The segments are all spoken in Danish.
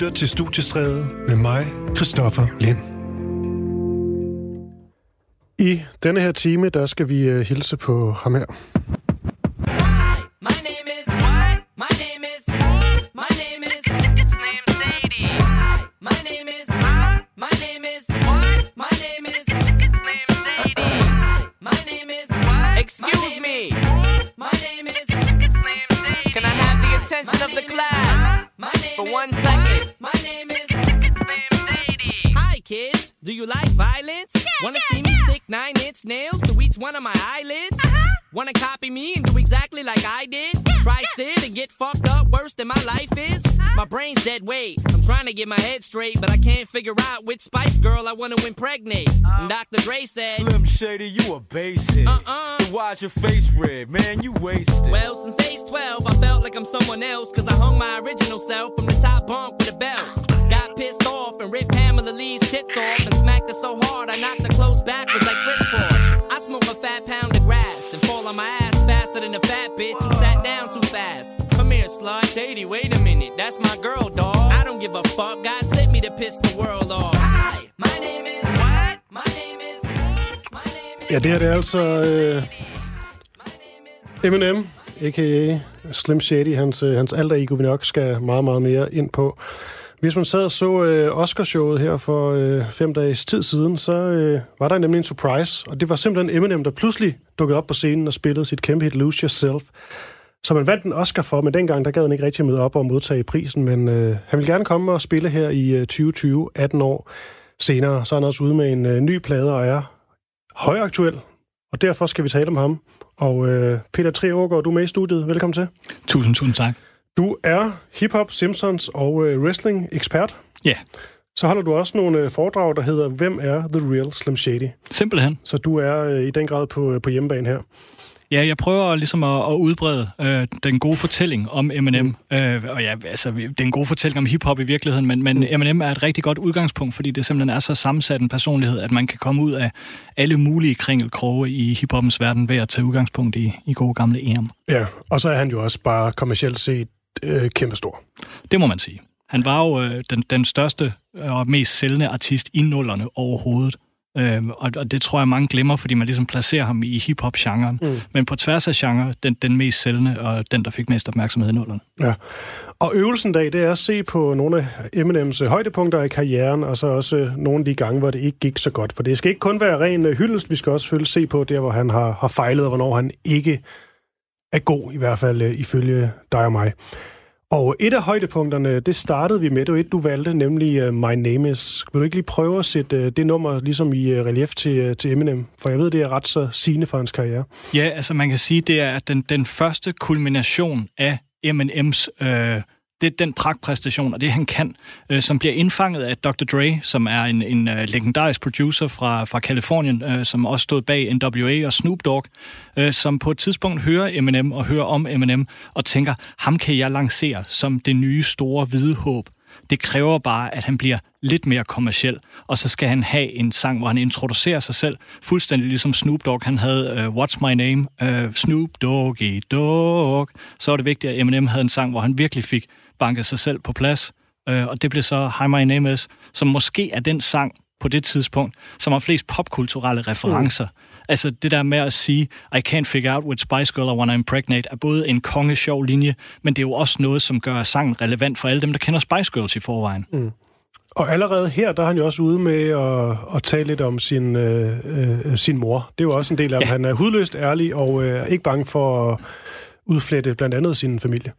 lytter til Studiestræde med mig, Christoffer Lind. I denne her time, der skal vi uh, hilse på ham her. My name is what? My name is my name is it's named Sadie. My name is my name is what? My name is it's named Sadie. My name is what? Excuse me. My name is it's named Sadie. Can I have the attention of the class for one second? My name is Hi kids, do you like violence? Wanna see me stick nine inch nails to each one of my eyelids? Uh-huh. Wanna copy me and do exactly like I did? Try sit and get fucked up worse than my life is? Uh-huh. My brain's dead weight. I'm trying to get my head straight, but I can't figure out which Spice Girl I wanna impregnate. Uh-huh. And Dr. Dre said, Slim Shady, you a basic. Uh-uh. Then why's your face red? Man, you wasted. Well, since age 12, I felt like I'm someone else, cause I hung my original self from the top bunk with a belt. Got pissed off and ripped Pamela Lee's tits off and smacked her so hard I knocked her clothes backwards like Chris Paul. I smoke a fat pound of grass and fall on my ass faster than a fat bitch who sat down too fast. Come here, slut. Shady, wait a minute. That's my girl, dog. I don't give a fuck. God sent me to piss the world off. Hi, my name is what? My name is. My name is. Ja, det her det er altså uh, Eminem, a.k.a. Slim Shady, hans, uh, hans alter ego, vi nok skal meget, meget mere ind på. Hvis man sad og så øh, Oscarshowet her for øh, fem dages tid siden, så øh, var der nemlig en surprise, og det var simpelthen Eminem, der pludselig dukkede op på scenen og spillede sit kæmpe hit Lose Yourself. Så man vandt en Oscar for, men dengang der gad han ikke rigtig møde op og modtage prisen, men øh, han vil gerne komme og spille her i øh, 2020, 18 år senere. Så er han også ude med en øh, ny plade og er højaktuel, og derfor skal vi tale om ham. Og øh, Peter Tre Aargaard, du er med i studiet. Velkommen til. Tusind, tusind tak. Du er hip-hop, Simpsons og øh, wrestling-ekspert. Ja, Så holder du også nogle øh, foredrag, der hedder Hvem er The Real Slim Shady? simpelthen. Så du er øh, i den grad på, øh, på hjemmebane her. Ja, jeg prøver ligesom at, at udbrede øh, den gode fortælling om Eminem. Mm. Øh, og ja, altså, det er en god fortælling om hiphop i virkeligheden, men, men mm. Eminem er et rigtig godt udgangspunkt, fordi det simpelthen er så sammensat en personlighed, at man kan komme ud af alle mulige kringelkroge i hiphoppens verden ved at tage udgangspunkt i, i gode gamle EM. Ja, og så er han jo også bare kommercielt set øh, kæmpestor. Det må man sige. Han var jo øh, den, den største og mest sælgende artist i nullerne overhovedet. Øhm, og, og det tror jeg, mange glemmer, fordi man ligesom placerer ham i hip-hop-genren. Mm. Men på tværs af genre, den, den mest sælgende og den, der fik mest opmærksomhed i nullerne. Ja. Og øvelsen dag, det er at se på nogle af Eminems øh, højdepunkter i karrieren, og så også øh, nogle af de gange, hvor det ikke gik så godt. For det skal ikke kun være ren øh, hyldest, vi skal også selvfølgelig se på der, hvor han har, har fejlet, og hvornår han ikke er god, i hvert fald øh, ifølge dig og mig. Og et af højdepunkterne, det startede vi med, det var et, du valgte, nemlig uh, My Name Is. Vil du ikke lige prøve at sætte uh, det nummer ligesom i uh, relief til, uh, til Eminem? For jeg ved, det er ret så sigende for hans karriere. Ja, altså man kan sige, det er den, den første kulmination af Eminems øh, det, den pragtpræstation og det, han kan, øh, som bliver indfanget af Dr. Dre, som er en, en øh, legendarisk producer fra, fra Kalifornien, øh, som også stod bag NWA og Snoop Dogg, øh, som på et tidspunkt hører Eminem og hører om Eminem og tænker, ham kan jeg lancere som det nye store hvide håb. Det kræver bare, at han bliver lidt mere kommersiel, og så skal han have en sang, hvor han introducerer sig selv, fuldstændig ligesom Snoop Dogg. Han havde uh, What's My Name, uh, Snoop Doggy Dogg. Så var det vigtigt, at Eminem havde en sang, hvor han virkelig fik banket sig selv på plads, uh, og det blev så Hi My Name Is, som måske er den sang på det tidspunkt, som har flest popkulturelle referencer. Mm. Altså det der med at sige, I can't figure out which Spice Girl I wanna impregnate, er både en kongesjov linje, men det er jo også noget, som gør sangen relevant for alle dem, der kender Spice Girls i forvejen. Mm. Og allerede her, der er han jo også ude med at, at tale lidt om sin, øh, øh, sin mor. Det er jo også en del af, ja. han er hudløst ærlig og øh, ikke bange for at udflette blandt andet sin familie.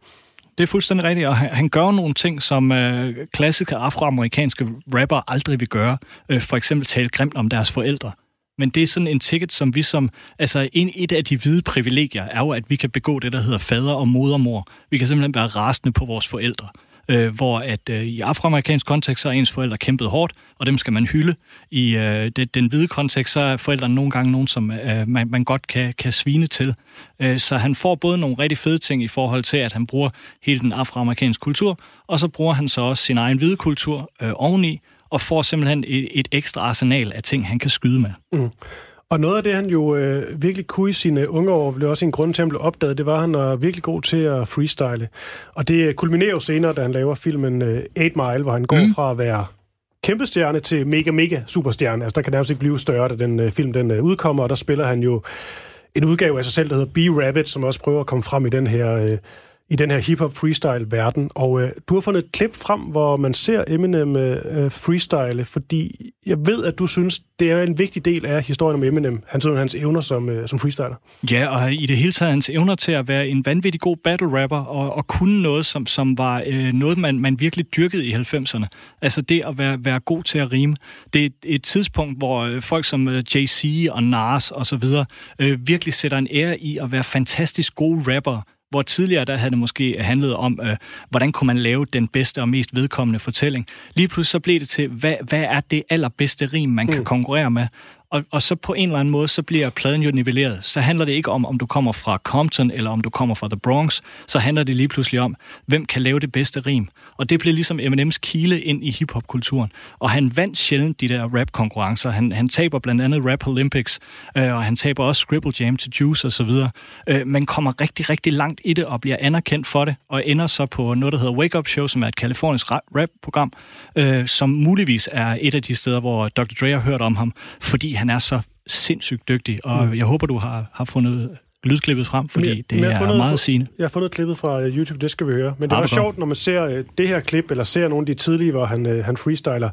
Det er fuldstændig rigtigt, og han, han gør nogle ting, som øh, klassiske afroamerikanske rapper aldrig vil gøre. Øh, for eksempel tale grimt om deres forældre. Men det er sådan en ticket, som vi som... Altså, en, et af de hvide privilegier er jo, at vi kan begå det, der hedder fader og modermor. Vi kan simpelthen være rasende på vores forældre. Øh, hvor at øh, i afroamerikansk kontekst, så er ens forældre kæmpet hårdt, og dem skal man hylde. I øh, det, den hvide kontekst, så er forældrene nogle gange nogen, som øh, man, man godt kan, kan svine til. Øh, så han får både nogle rigtig fede ting i forhold til, at han bruger hele den afroamerikanske kultur, og så bruger han så også sin egen hvide kultur øh, oveni, og får simpelthen et, et ekstra arsenal af ting, han kan skyde med. Mm. Og noget af det, han jo øh, virkelig kunne i sine unge år, blev også en grund til, at han blev opdaget, det var, at han var virkelig god til at freestyle. Og det kulminerer jo senere, da han laver filmen øh, 8 Mile, hvor han går mm. fra at være kæmpe stjerne til mega, mega superstjerne. Altså, der kan nærmest ikke blive større, da den øh, film den øh, udkommer, og der spiller han jo en udgave af sig selv, der hedder B-Rabbit, som også prøver at komme frem i den her... Øh, i den her hip-hop freestyle-verden. Og øh, du har fundet et klip frem, hvor man ser Eminem øh, øh, freestyle, fordi jeg ved, at du synes, det er en vigtig del af historien om Eminem, hans, hans evner som, øh, som freestyler. Ja, og i det hele taget hans evner til at være en vanvittig god battle rapper og, og kunne noget, som, som var øh, noget, man, man virkelig dyrkede i 90'erne. Altså det at være, være god til at rime. Det er et, et tidspunkt, hvor øh, folk som øh, Jay-Z og Nas og så videre øh, virkelig sætter en ære i at være fantastisk gode rapper hvor tidligere der havde det måske handlet om, øh, hvordan kunne man lave den bedste og mest vedkommende fortælling. Lige pludselig så blev det til, hvad, hvad er det allerbedste rim, man mm. kan konkurrere med? Og, og så på en eller anden måde, så bliver pladen jo nivelleret. Så handler det ikke om, om du kommer fra Compton, eller om du kommer fra The Bronx. Så handler det lige pludselig om, hvem kan lave det bedste rim. Og det blev ligesom Eminems kile ind i hiphopkulturen. Og han vandt sjældent de der rap-konkurrencer. Han, han taber blandt andet Rap Olympics, øh, og han taber også Scribble Jam til Juice og så videre. Øh, men kommer rigtig, rigtig langt i det og bliver anerkendt for det, og ender så på noget, der hedder Wake Up Show, som er et kalifornisk rap-program, øh, som muligvis er et af de steder, hvor Dr. Dre har hørt om ham, fordi han er så sindssygt dygtig, og mm. jeg håber, du har, har fundet lydklippet frem, fordi jeg- det jeg er fundet- meget sigende. Jeg har fundet klippet fra øh, YouTube, det skal vi høre. Men det Ah, var hvor sjovt, når man ser øh, det her klip, eller ser nogle af de tidlige, hvor han, øh, han freestyler.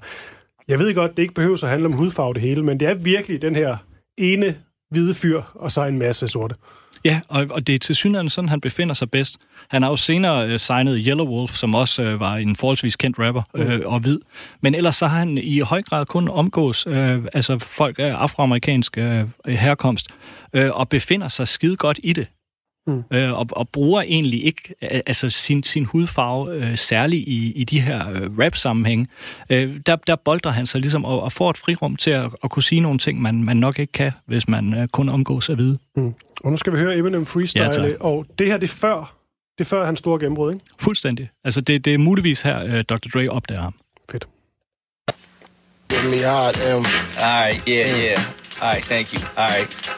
Jeg ved godt, det ikke behøver at handle om hudfarve det hele, men det er virkelig den her ene hvide fyr, og så en masse sorte. Ja, og, og det er til synligheden sådan, han befinder sig bedst. Han har jo senere øh, signet Yellow Wolf, som også øh, var en forholdsvis kendt rapper øh, og hvid. Men ellers så har han i høj grad kun omgås øh, altså folk af afroamerikansk øh, herkomst, øh, og befinder sig skide godt i det. Mm. Øh, og, og bruger egentlig ikke altså sin, sin hudfarve øh, særligt i, i de her øh, rap-sammenhænge. Øh, der, der boldrer han sig ligesom og, og får et frirum til at, at kunne sige nogle ting, man, man nok ikke kan, hvis man øh, kun omgås af hvide. Mm. Og nu skal vi høre Eminem freestyle, Ja, og det her det er før, det er før hans store gennembrud, ikke? Fuldstændig. Altså det, det er muligvis her, øh, Dr. Dre opdager ham. Fedt. Give me hot M. All right, yeah, yeah. All right, thank you. All right.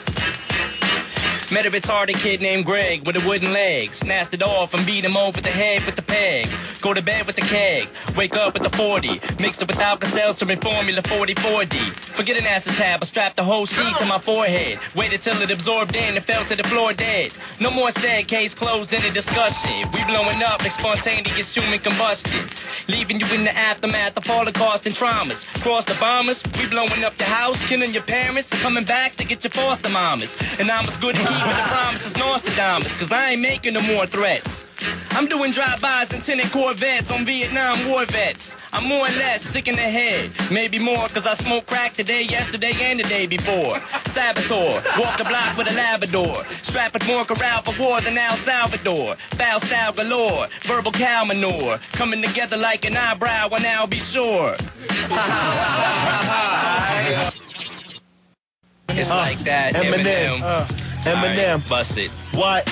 Met a retarded kid named Greg with a wooden leg. Snatched it off and beat him over the head with the peg. Go to bed with the keg. Wake up with the 40. Mixed it with Alka-Seltzer and Formula 44D. Forget an acetab, I strapped the whole sheet to my forehead. Waited till it absorbed in and fell to the floor dead. No more sad case closed in a discussion. We blowing up like spontaneous human combustion. Leaving you in the aftermath of Holocaust and traumas. Cross the bombers, we blowing up your house, killing your parents, coming back to get your foster mamas. And I'm as good at keeping the promises Nostradamus, cause I ain't making no more threats. I'm doing drive-bys and tinted Corvettes on Vietnam war vets. I'm more or less sick in the head. Maybe more cause I smoked crack today, yesterday, and the day before. Saboteur, walk the block with a Labrador. Strapping more corral for war than El Salvador. Foul style galore, verbal cow manure. Coming together like an eyebrow, and I'll be sure. it's like that, Eminem. Eminem. Uh. Eminem. Alright, Bust it. What?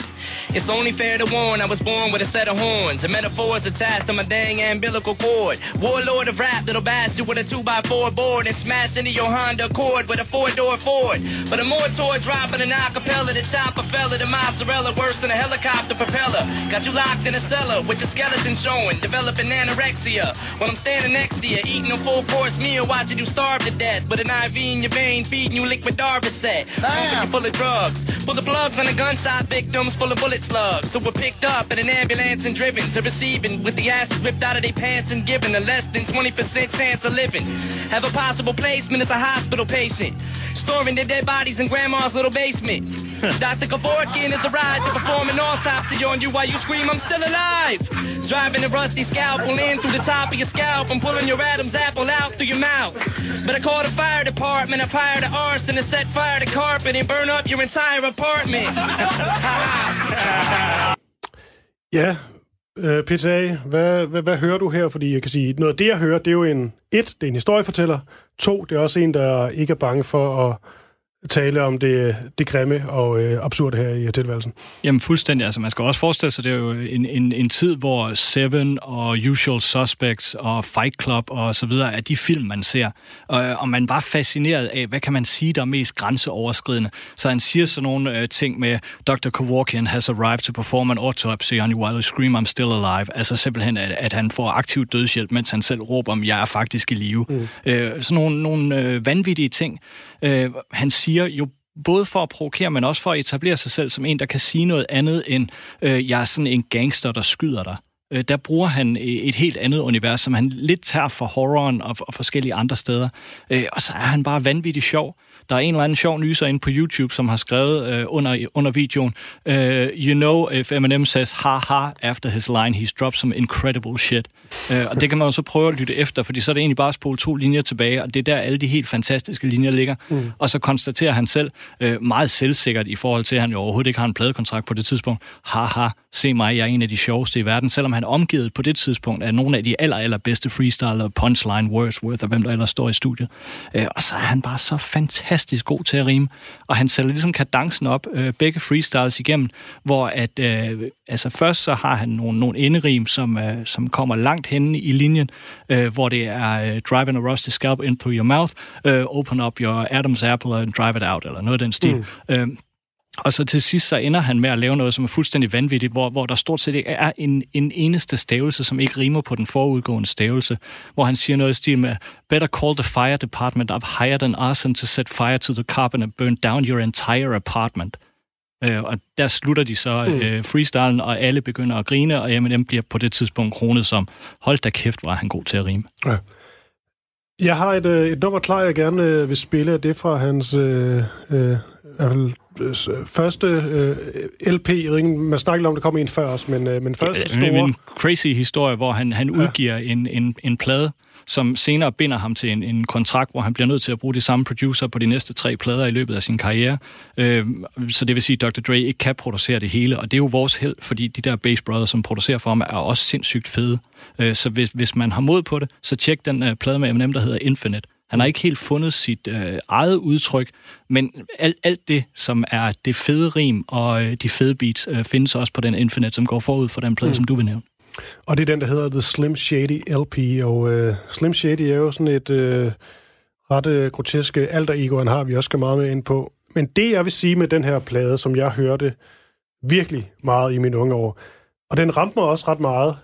It's only fair to warn I was born with a set of horns and metaphors attached to my dang umbilical cord. Warlord of rap that'll bash you with a 2x4 board and smash into your Honda Accord with a four-door Ford. But a more dropping an acapella, the chopper fella, the mozzarella worse than a helicopter propeller. Got you locked in a cellar with your skeleton showing, developing anorexia. While I'm standing next to you, eating a full-course meal, watching you starve to death with an IV in your vein, feeding you liquid Darvocet. You ah. full of drugs. full of plugs on the gunshot victims full of bullet slugs. So we're picked up in an ambulance and driven to receiving with the asses ripped out of their pants and given a less than 20% chance of living. Have a possible placement as a hospital patient. Storing their dead bodies in grandma's little basement. Dr. Kevorkian is a to perform an autopsy on you while you scream, I'm still alive. Driving a rusty scalpel in through the top of your scalp and pulling your Adam's apple out through your mouth. But I called the fire department, I've hired an arson to set fire to carpet and burn up your entire apartment. Ja, øh, PTA, hvad, hvad, hvad hører du her? Fordi jeg kan sige, noget af det, jeg hører, det er jo en... Et, det er en historiefortæller. To, det er også en, der ikke er bange for at tale om det, det grimme og øh, absurde her i tilværelsen. Jamen fuldstændig. Altså, man skal også forestille sig, det er jo en, en, en tid, hvor Seven og Usual Suspects og Fight Club og så videre er de film, man ser. Og, og man var fascineret af, hvad kan man sige, der er mest grænseoverskridende. Så han siger sådan nogle øh, ting med, Dr. Kevorkian has arrived to perform an autopsy on you while you scream, I'm still alive. Altså simpelthen, at, at han får aktiv dødshjælp, mens han selv råber, om jeg er faktisk i live. Mm. Øh, sådan nogle, nogle øh, vanvittige ting. Øh, han siger jo både for at provokere, men også for at etablere sig selv som en, der kan sige noget andet end, øh, jeg er sådan en gangster, der skyder dig. Øh, der bruger han et helt andet univers, som han lidt tager for horroren og, og forskellige andre steder. Øh, og så er han bare vanvittigt sjov. Der er en eller anden sjov nyser inde på YouTube, som har skrevet øh, under, under videoen, uh, you know, if Eminem says ha ha after his line, he's dropped some incredible shit. Uh, og det kan man jo så prøve at lytte efter, fordi så er det egentlig bare at spole to linjer tilbage, og det er der alle de helt fantastiske linjer ligger. Mm. Og så konstaterer han selv, uh, meget selvsikkert i forhold til, at han jo overhovedet ikke har en pladekontrakt på det tidspunkt, haha, se mig, jeg er en af de sjoveste i verden, selvom han er omgivet på det tidspunkt af nogle af de aller, aller bedste freestyler, punchline, Wordsworth og hvem der ellers står i studiet. Uh, og så er han bare så fantastisk fantastisk god til at rime, og han sætter ligesom kadencen op, øh, begge freestyles igennem, hvor at, øh, altså først så har han nogle, nogle enderim, som, øh, som kommer langt henne i linjen, øh, hvor det er øh, driving a rusty scalp in through your mouth, øh, open up your Adam's apple and drive it out, eller noget af den stil. Mm. Øh, og så til sidst så ender han med at lave noget, som er fuldstændig vanvittigt, hvor, hvor der stort set ikke er en, en eneste stavelse, som ikke rimer på den forudgående stavelse, hvor han siger noget i stil med, Better call the fire department, I've hired an arson to set fire to the carpet and burn down your entire apartment. Øh, og der slutter de så mm. øh, freestylen, og alle begynder at grine, og Eminem bliver på det tidspunkt kronet som, hold da kæft, var han god til at rime. Ja. Jeg har et, øh, et nummer klar, jeg gerne øh, vil spille, det fra hans øh, øh, første øh, LP. Jeg ved ikke, man snakker om, det kommer en før os, men, øh, men første ja, store... En crazy historie, hvor han, han udgiver ja. en, en, en plade, som senere binder ham til en, en kontrakt, hvor han bliver nødt til at bruge de samme producer på de næste tre plader i løbet af sin karriere. Øh, så det vil sige, at Dr. Dre ikke kan producere det hele, og det er jo vores held, fordi de der Bass Brothers, som producerer for ham, er også sindssygt fede. Øh, så hvis, hvis man har mod på det, så tjek den uh, plade med Eminem, der hedder Infinite. Han har ikke helt fundet sit øh, eget udtryk, men alt, alt det, som er det fede rim og øh, de fede beats, øh, findes også på den Infinite, som går forud for den plade, mm. som du vil nævne. Og det er den, der hedder The Slim Shady LP, og øh, Slim Shady er jo sådan et øh, ret øh, groteske alter ego, han har, vi også skal meget med ind på. Men det, jeg vil sige med den her plade, som jeg hørte virkelig meget i mine unge år, og den ramte mig også ret meget,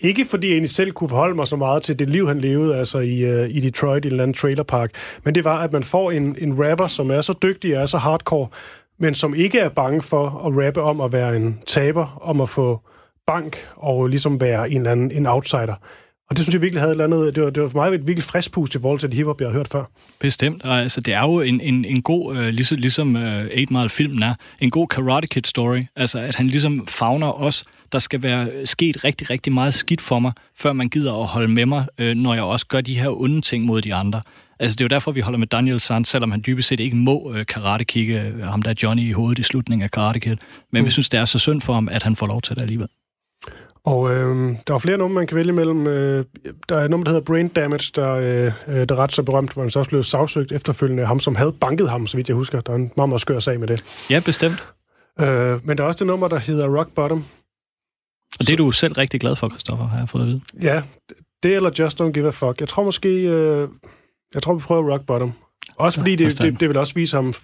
ikke fordi jeg egentlig selv kunne forholde mig så meget til det liv, han levede altså i, uh, i Detroit i en eller anden trailerpark, men det var, at man får en, en rapper, som er så dygtig og er så hardcore, men som ikke er bange for at rappe om at være en taber, om at få bank og ligesom være en eller anden en outsider. Og det synes jeg virkelig havde et eller andet, det var, det var for mig et virkelig frisk pust i forhold til det hiphop, jeg har hørt før. Bestemt, og altså, det er jo en, en, en god, øh, ligesom, øh, ligesom 8 Mile filmen er, en god Karate Kid story, altså at han ligesom fagner os, der skal være sket rigtig, rigtig meget skidt for mig, før man gider at holde med mig, øh, når jeg også gør de her onde ting mod de andre. Altså, det er jo derfor, vi holder med Daniel Sand, selvom han dybest set ikke må øh, karate-kigge øh, ham der Johnny i hovedet i slutningen af Karate Kid. Men mm. vi synes, det er så synd for ham, at han får lov til det alligevel. Og øh, der er flere numre, man kan vælge mellem. Øh, der er et nummer, der hedder Brain Damage, der, øh, øh der er ret så berømt, hvor han så også blev sagsøgt efterfølgende. Ham, som havde banket ham, så vidt jeg husker. Der er en meget, meget skør sag med det. Ja, bestemt. Øh, men der er også det nummer, der hedder Rock Bottom, og det er du selv rigtig glad for, Christoffer, har jeg fået at vide. Ja, det eller Just Don't Give a Fuck. Jeg tror måske, øh, jeg tror, vi prøver Rock Bottom. Også fordi ja, det, det, det, vil også vise ham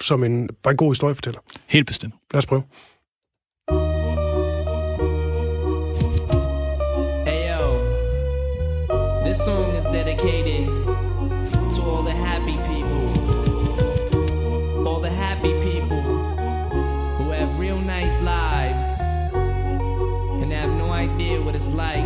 som en, bare en god historiefortæller. Helt bestemt. Lad os prøve. Hey yo, this song is dedicated it's like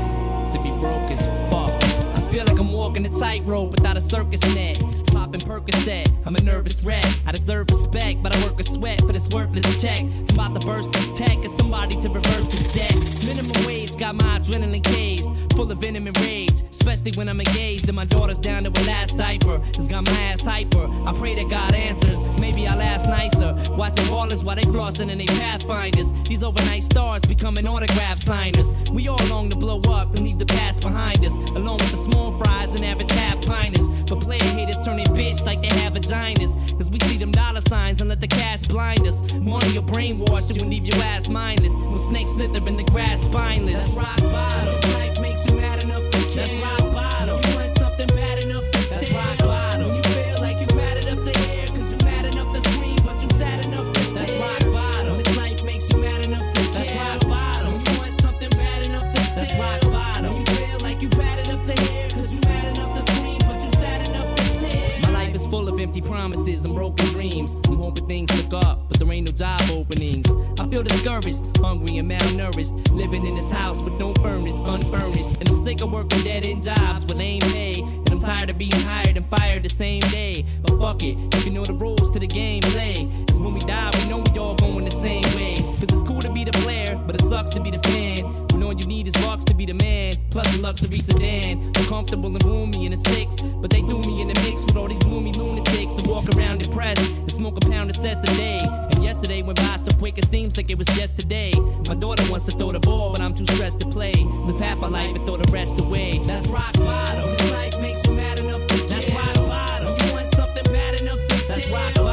to be broke as fuck. I feel like I'm walking a tightrope without a circus net. Popping Percocet, I'm a nervous wreck. I deserve respect, but I work a sweat for this worthless check. I'm about to burst this tech and somebody to reverse this debt. Minimum wage got my adrenaline caged. full of venom and rage, especially when I'm engaged and my daughter's down to her last diaper. It's got my ass hyper. I pray that God answers. Maybe I'll ask nicer. Watching ballers while they flossing and they pathfinders. These overnight stars becoming autograph signers. We all long to blow up and leave the past behind us, along with the small fries and average half piners. But player haters turning bitch like they have vaginas. Cause we see them dollar signs and let the cash blind us. Money your brainwash, it will leave your ass mindless. When snakes slither in the grass spineless. That's rock bottom. This life makes you mad enough to care. That's rock full of empty promises and broken dreams. I'm hoping things look up, but there ain't no job openings. I feel discouraged, hungry and malnourished. Living in this house with no furnace, unfurnished. And I'm sick of working dead end jobs with lame pay. And I'm tired of being hired and fired the same day. But fuck it, if you know the rules to the game, play. Cause when we die, we know we all going the same way. Cause it's cool to be the player, but it sucks to be the fan. When all you need is bucks to be the man, plus a luxury sedan. I'm comfortable and roomy in a six, but they threw me in the mix with all these gloomy lunatics that walk around depressed and smoke a pound of cess a day. And yesterday went by so quick, it seems like it was just today. My daughter wants to throw the ball, but I'm too stressed to play. Live half my life and throw the rest away. That's rock bottom. Life makes you mad enough to That's rock bottom. You want something bad enough to. That's rock bottom.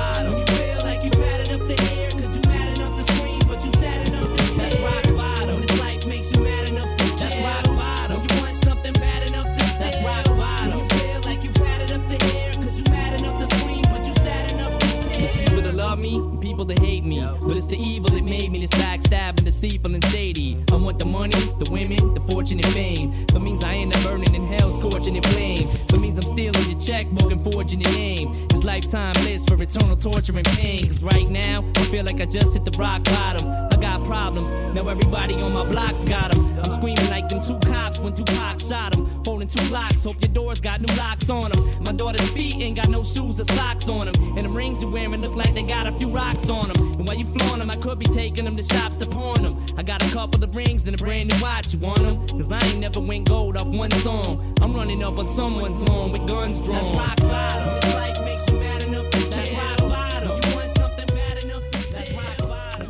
That hate me. But it's the evil that made me this backstabbing, deceitful and shady. I want the money, the women, the fortune and fame. That means I end up burning in hell, scorching in flame. That means I'm stealing your checkbook and forging your name. It's lifetime bliss for eternal torture and pain. Cause right now, I feel like I just hit the rock bottom. I got problems, now everybody on my block's got them. I'm screaming like them two cops when two Tupac shot them. Holding two blocks, hope your doors got new locks on them. My daughter's feet ain't got no shoes or socks on them. And the rings you're wearing look like they got a few rocks on them. And while you flaunt them, I could be taking them to shops to pawn them. I got a couple of rings and a brand new watch. You want them? Cause I ain't never went gold off one song. I'm running up on someone's lawn with guns drawn. That's rock bottom. Life makes you mad enough to That's rock bottom. You want something bad enough to stay. That's rock bottom.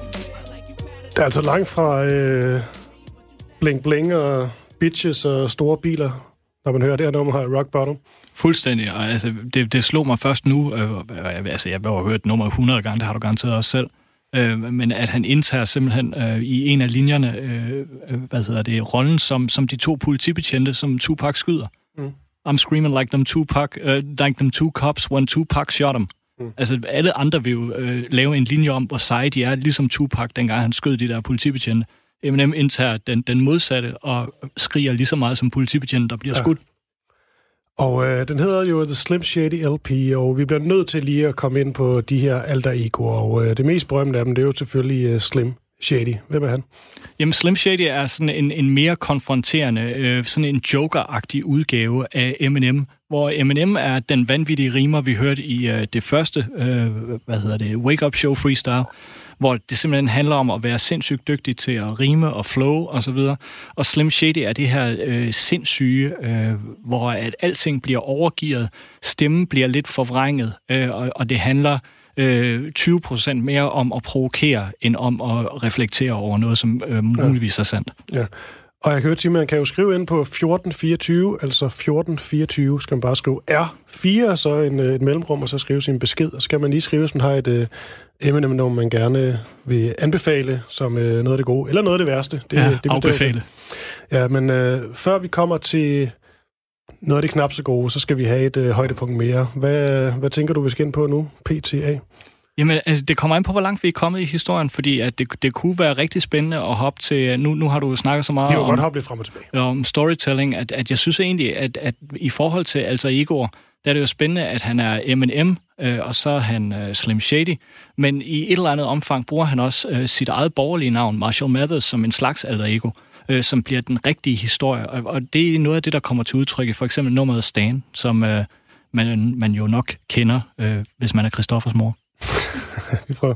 Det er altså langt fra øh, bling bling og bitches og store biler, når man hører det her nummer her, Rock Bottom. Fuldstændig, og altså, det, det slog mig først nu, øh, øh, altså jeg har hørt nummer 100 gange, det har du garanteret også selv, øh, men at han indtager simpelthen øh, i en af linjerne, øh, øh, hvad hedder det, rollen som, som de to politibetjente, som Tupac skyder. Mm. I'm screaming like them Tupac, uh, like them two cops when Tupac shot them. Mm. Altså alle andre vil jo øh, lave en linje om, hvor seje de er, ligesom Tupac, dengang han skød de der politibetjente. Eminem indtager den, den modsatte og skriger lige så meget som politibetjente, der bliver Ja. skudt. Og øh, den hedder jo The Slim Shady LP, og vi bliver nødt til lige at komme ind på de her alter egoer, og øh, det mest berømte af dem, det er jo selvfølgelig øh, Slim Shady. Hvem er han? Jamen, Slim Shady er sådan en, en mere konfronterende, øh, sådan en joker-agtig udgave af Eminem, hvor Eminem er den vanvittige rimer, vi hørte i øh, det første, øh, hvad hedder det, Wake Up Show Freestyle, hvor det simpelthen handler om at være sindssygt dygtig til at rime og flow og så videre. Og Slim Shady er det her øh, sindssyge, øh, hvor at alting bliver overgivet, stemmen bliver lidt forvrænget, øh, og, og det handler øh, 20% mere om at provokere, end om at reflektere over noget, som øh, muligvis er sandt. Ja. Og jeg kan høre, at man kan jo skrive ind på 1424, altså 1424, skal man bare skrive R4, og så en, øh, et mellemrum, og så skrive sin besked. Og så skal man lige skrive, hvis man har et øh, Eminem-nummer, man gerne vil anbefale som øh, noget af det gode, eller noget af det værste. Det, Ja, det sig. Ja, men øh, før vi kommer til noget af det knap så gode, så skal vi have et øh, højdepunkt mere. Hvad, hvad tænker du, vi skal ind på nu, PTA? Jamen, altså, det kommer an på, hvor langt vi er kommet i historien, fordi at det, det kunne være rigtig spændende at hoppe til... Nu, nu har du snakket så meget Vi om, godt hoppe lidt frem og tilbage. om storytelling, at, at jeg synes egentlig, at, at i forhold til alter egoer, der er det jo spændende, at han er Eminem, øh, og så er han øh, Slim Shady, men i et eller andet omfang bruger han også øh, sit eget borgerlige navn, Marshall Mathers, som en slags alter ego, øh, som bliver den rigtige historie, og, og det er noget af det, der kommer til udtryk i for eksempel nummeret Stan, som øh, man, man jo nok kender, øh, hvis man er Christoffers mor. Vi prøver.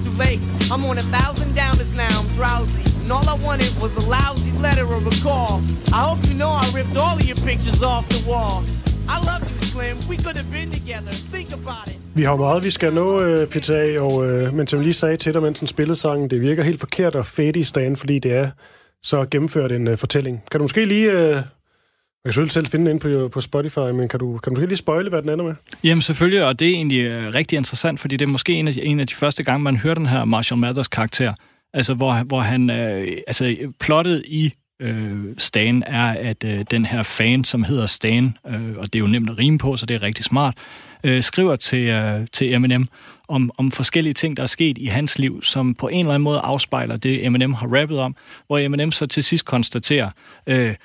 too late. I'm on a thousand downers now. I'm drowsy. And all I wanted was a lousy letter or a call. I hope you know I ripped all of your pictures off the wall. I love you, Slim. We could have been together. Think about it. Vi har meget, vi skal nå, øh, PTA, og, øh, men som jeg lige sagde til dig, mens den spillede sangen, det virker helt forkert at fade i stand, fordi det er så gennemført en øh, fortælling. Kan du måske lige... Øh, jeg kan selvfølgelig selv finde den inde på, på Spotify, men kan du, kan du lige spoile, hvad den ender med? Jamen selvfølgelig, og det er egentlig øh, rigtig interessant, fordi det er måske en af, de, en af de første gange, man hører den her Marshall Mathers karakter, altså hvor, hvor han, øh, altså plottet i øh, Stan er, at øh, den her fan, som hedder Stan, øh, og det er jo nemt at rime på, så det er rigtig smart, øh, skriver til, øh, til Eminem om, om forskellige ting, der er sket i hans liv, som på en eller anden måde afspejler det, Eminem har rappet om, hvor Eminem så til sidst konstaterer, øh,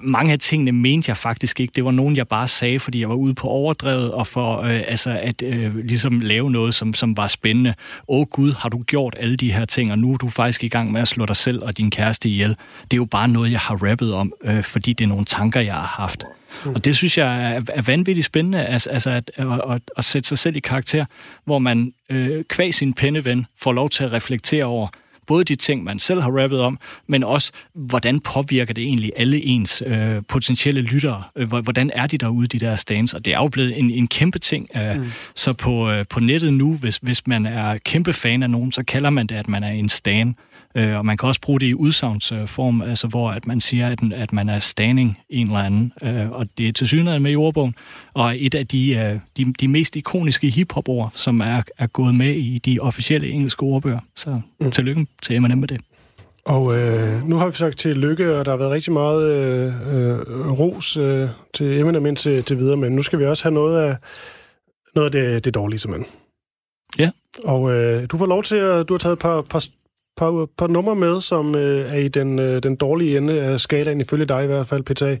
mange af tingene mente jeg faktisk ikke. Det var nogen, jeg bare sagde, fordi jeg var ude på overdrevet, og for øh, altså at øh, ligesom lave noget, som, som var spændende. Åh Gud, har du gjort alle de her ting, og nu er du faktisk i gang med at slå dig selv og din kæreste ihjel. Det er jo bare noget, jeg har rappet om, øh, fordi det er nogle tanker, jeg har haft. Og det synes jeg er, er vanvittigt spændende, altså, altså at, at, at, at sætte sig selv i karakter, hvor man øh, kvæg sin penneven får lov til at reflektere over, både de ting, man selv har rappet om, men også, hvordan påvirker det egentlig alle ens øh, potentielle lyttere? Øh, hvordan er de derude, de der stands? Og det er jo blevet en, en kæmpe ting. Øh, mm. Så på, øh, på nettet nu, hvis, hvis man er kæmpe fan af nogen, så kalder man det, at man er en stan. Øh, og man kan også bruge det i udsagnsform, altså hvor at man siger, at, at man er standing en eller anden. Øh, og det er til synligheden med i ordbogen, og et af de, øh, de, de mest ikoniske hiphop-ord, som er, er gået med i de officielle engelske ordbøger. Så mm. tillykke til Eminem med det. Og øh, nu har vi sagt til lykke, og der har været rigtig meget øh, øh, ros øh, til Eminem indtil til videre, men nu skal vi også have noget af, noget af det, det dårlige, simpelthen. Ja. Og øh, du får lov til at... Du har taget et par, par, par, par numre med, som øh, er i den, øh, den dårlige ende af skalaen, ifølge dig i hvert fald, PTA.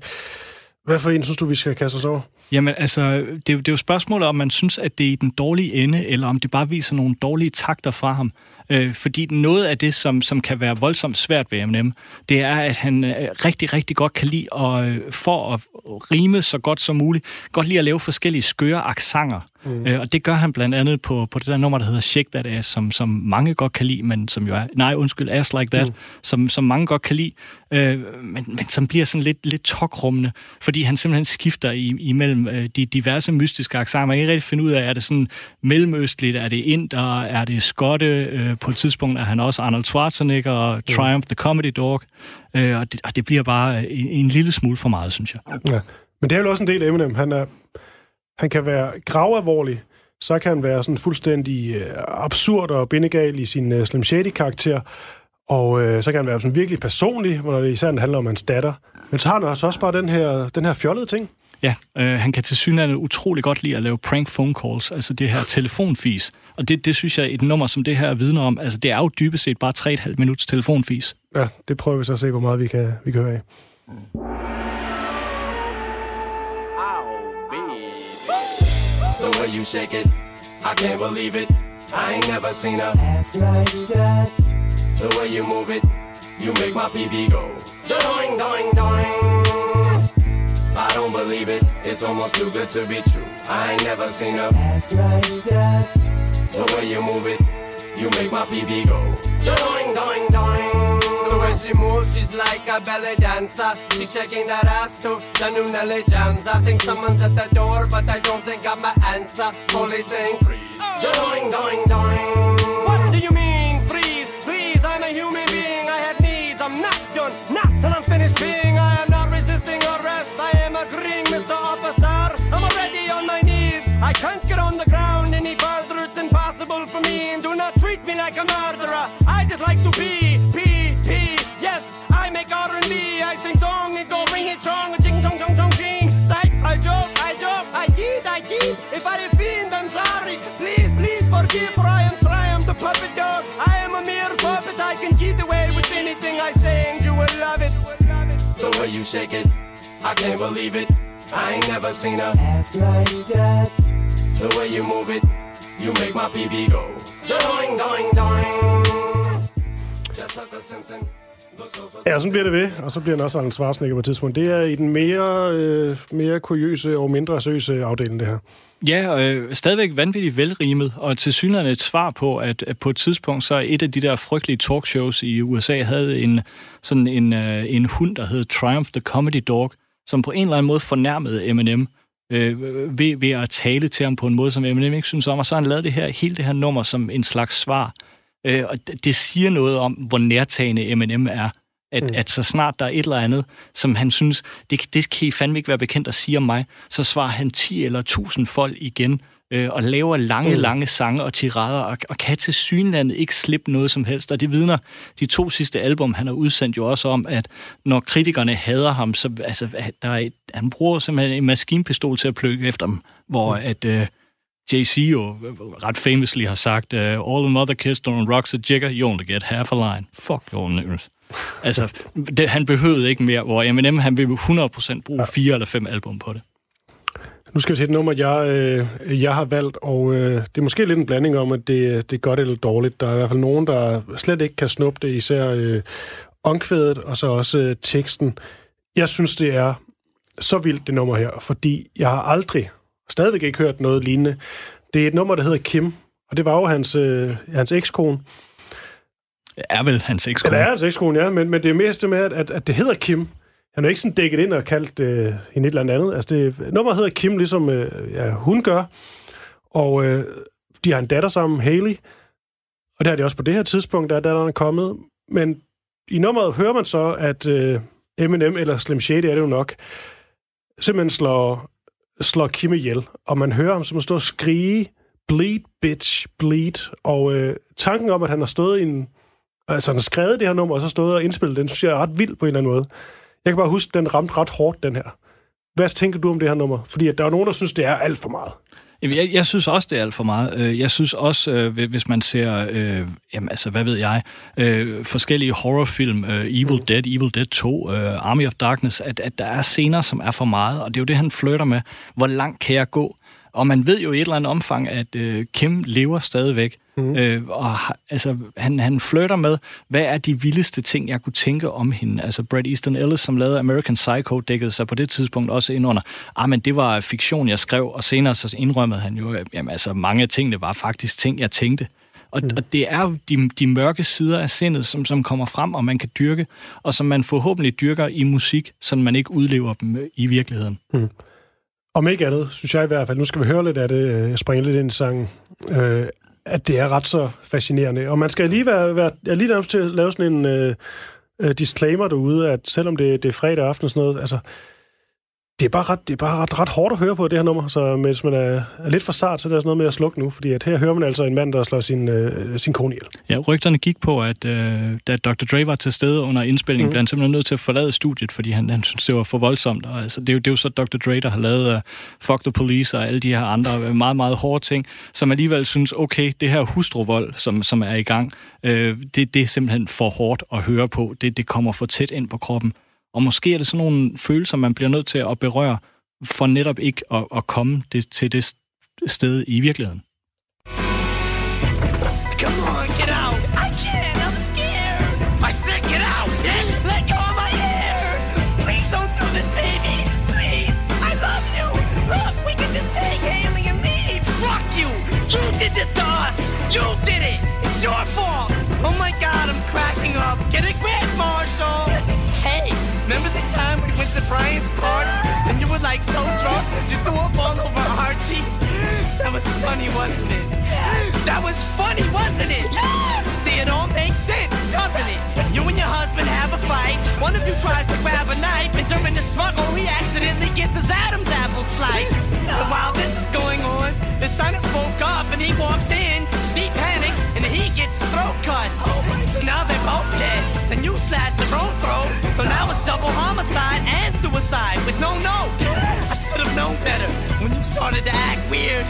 Hvad for en synes du, vi skal kaste os over? Jamen, altså, det, er det er jo spørgsmålet, om man synes, at det er i den dårlige ende, eller om det bare viser nogle dårlige takter fra ham. Øh, fordi noget af det, som, som kan være voldsomt svært ved Eminem, det er, at han øh, rigtig, rigtig godt kan lide, at, øh, for at rime så godt som muligt, godt lide at lave forskellige skøre aksanger. Mm. Øh, og det gør han blandt andet på, på det der nummer, der hedder Shake That Ass, som, som mange godt kan lide, men som jo er, nej, undskyld, Ass Like That, mm. som, som mange godt kan lide, øh, men, men som bliver sådan lidt, lidt tokrummende, fordi han simpelthen skifter i, imellem øh, de diverse mystiske aksanger. Man kan ikke rigtig finde ud af, er det sådan mellemøstligt, er det inder, er det skotte, øh, på et tidspunkt er han også Arnold Schwarzenegger og Triumph the Comedy Dog, øh, og, det, og det bliver bare en, en lille smule for meget, synes jeg. Ja. Men det er jo også en del af Eminem. Han, er, han kan være gravalvorlig, så kan han være sådan fuldstændig øh, absurd og bindegal i sin øh, Slim Shady-karakter, og øh, så kan han være sådan virkelig personlig, når det især handler om hans datter. Men så har han også også bare den her, den her fjollede ting. Ja, øh, han kan til synligheden utrolig godt lide at lave prank phone calls, altså det her telefonfis. Og det, det synes jeg, et nummer som det her vidner om, altså det er jo dybest set bare 3,5 minutters telefonfis. Ja, det prøver vi så at se, hvor meget vi kan, vi kan høre af. The way you shake it, I can't believe it. I ain't never seen a ass like that. The way you move it, you make my PB go. Doing, doing, doing. I don't believe it, it's almost too good to be true. I ain't never seen a ass like that. The way you move it, you make my PB go. Doing, doing, doing. Way she moves, she's like a belly dancer. She's shaking that ass to the new Nelly jams. I think someone's at the door, but I don't think I'm my answer. Police saying freeze. Oh. Doing, doing, doing. What do you mean freeze? Please, I'm a human being. I have needs. I'm not done. Not till I'm finished being. I am not resisting arrest. I am agreeing, Mr. Officer. I'm already on my knees. I can't get on the ground any further. It's impossible for me. And do not treat me like a murderer. If I offend, I'm sorry. Please, please forgive. For I am Triumph, the puppet dog. I am a mere puppet. I can get away with anything I say, and you will love it. The way you shake it, I can't believe it. I ain't never seen a ass like that. The way you move it, you make my PB go. Doing, doing, doing. Jessica Simpson. Ja, sådan bliver det ved, og så bliver den også Arnold Schwarzenegger på et tidspunkt. Det er i den mere, øh, mere kuriøse og mindre søse afdeling, det her. Ja, og øh, stadigvæk vanvittigt velrimet, og til synligheden et svar på, at, at på et tidspunkt, så et af de der frygtelige talkshows i USA havde en, sådan en, øh, en hund, der hed Triumph the Comedy Dog, som på en eller anden måde fornærmede Eminem øh, ved, ved at tale til ham på en måde, som Eminem ikke synes om, og så har han lavet det her, hele det her nummer som en slags svar. Øh, og det, siger noget om, hvor nærtagende Eminem er. At, mm. at så snart der er et eller andet, som han synes, det, det kan I fandme ikke være bekendt at sige om mig, så svarer han 10 eller 1000 folk igen, øh, og laver lange, mm. lange sange og tirader, og, og kan til synlandet ikke slippe noget som helst. Og det vidner de to sidste album, han har udsendt jo også om, at når kritikerne hader ham, så altså, der er et, han bruger simpelthen en maskinpistol til at plukke efter dem, hvor mm. at... Øh, Jay-Z jo ret famously har sagt, uh, all the mother kissed on rocks a jigger, you only get half a line. Fuck your news. altså, det, han behøvede ikke mere, hvor Eminem, han vil 100% bruge fire eller fem album på det. Nu skal vi til et nummer, jeg, øh, jeg har valgt, og øh, det er måske lidt en blanding om, at det, det er godt eller dårligt. Der er i hvert fald nogen, der slet ikke kan snuppe det, især øh, omkvædet, og så også øh, teksten. Jeg synes, det er så vildt, det nummer her, fordi jeg har aldrig, stadigvæk ikke hørt noget lignende. Det er et nummer, der hedder Kim, og det var jo hans, øh, hans ekskone. Er vel hans Ja, ekskone. det er hans ekskone, ja, men, men det er mest det med, at, at, at det hedder Kim. Han er ikke sådan dækket ind og kaldt øh, hende et eller andet. Altså, det, nummeret hedder Kim, ligesom øh, ja, hun gør. Og øh, de har en datter sammen, Haley. Og det har de også på det her tidspunkt, der er datteren kommet. men i nummeret hører man så, at øh, Eminem, eller Slim Shady er det jo nok, simpelthen slår, slår Kim ihjel. Og man hører ham som stå og skrige, bleed, bitch, bleed. Og øh, tanken om, at han har stået i en... Altså, han har skrevet det her nummer, og så stået og indspillet den, synes jeg er ret vild på en eller anden måde. Jeg kan bare huske, den ramte ret hårdt, den her. Hvad tænker du om det her nummer? Fordi at der er nogen, der synes, det er alt for meget. Jamen, Jeg, jeg synes også, det er alt for meget. Øh, jeg synes også, øh, hvis man ser, øh, jamen, altså, hvad ved jeg, øh, forskellige horrorfilm, øh, Evil Dead, Evil Dead 2, øh, Army of Darkness, at, at der er scener, som er for meget, og det er jo det, han flytter med. Hvor langt kan jeg gå? Og man ved jo i et eller andet omfang, at øh, Kim lever stadigvæk. Mm. Øh, og har- altså, han, han flytter med, hvad er de vildeste ting, jeg kunne tænke om hende? Altså, Brad Easton Ellis, som lavede American Psycho, dækkede sig på det tidspunkt også ind under, ah, men det var fiktion, jeg skrev, og senere så indrømmede han jo, at jamen, altså, mange af tingene var faktisk ting, jeg tænkte. Og, mm. og det er jo de, de mørke sider af sindet, som, som kommer frem, og man kan dyrke, og som man forhåbentlig dyrker i musik, så man ikke udlever dem øh, i virkeligheden. Om ikke andet, synes jeg i hvert fald, nu skal vi høre lidt af det, øh, jeg springer lidt ind i sangen, øh, at det er ret så fascinerende. Og man skal lige være, være jeg lige nærmest til at lave sådan en øh, øh, disclaimer derude, at selvom det, det er fredag aften og sådan noget, altså, det er bare, ret, det er bare ret, ret hårdt at høre på det her nummer, så hvis man er, er lidt for sart, så er det sådan noget med at slukke nu, fordi at her hører man altså en mand, der slår sin, øh, sin kone ihjel. Ja, rygterne gik på, at øh, da Dr. Dre var til stede under indspilningen, mm. blev han simpelthen nødt til at forlade studiet, fordi han, han synes, det var for voldsomt. Og, altså, det, er jo, det er jo så Dr. Dre, der har lavet uh, Fuck the Police og alle de her andre øh, meget, meget hårde ting, som alligevel synes, okay, det her hustruvold, som, som er i gang, øh, det, det er simpelthen for hårdt at høre på. Det, det kommer for tæt ind på kroppen. Og måske er det sådan nogle følelser, man bliver nødt til at berøre, for netop ikke at, at komme det, til det sted i virkeligheden. Brian's party? And you were like so drunk that you threw up all over Archie? That was funny, wasn't it? That was funny, wasn't it? See, it all makes sense, doesn't it? You and your husband have a fight. One of you tries to grab a knife, and during the struggle, he accidentally gets his Adam's apple sliced. But while this is going on, the son spoke up and he walks in. She panics, and he gets his throat cut. Oh so now they're both dead. Then you slash your own throat. So now it's double started to act weird.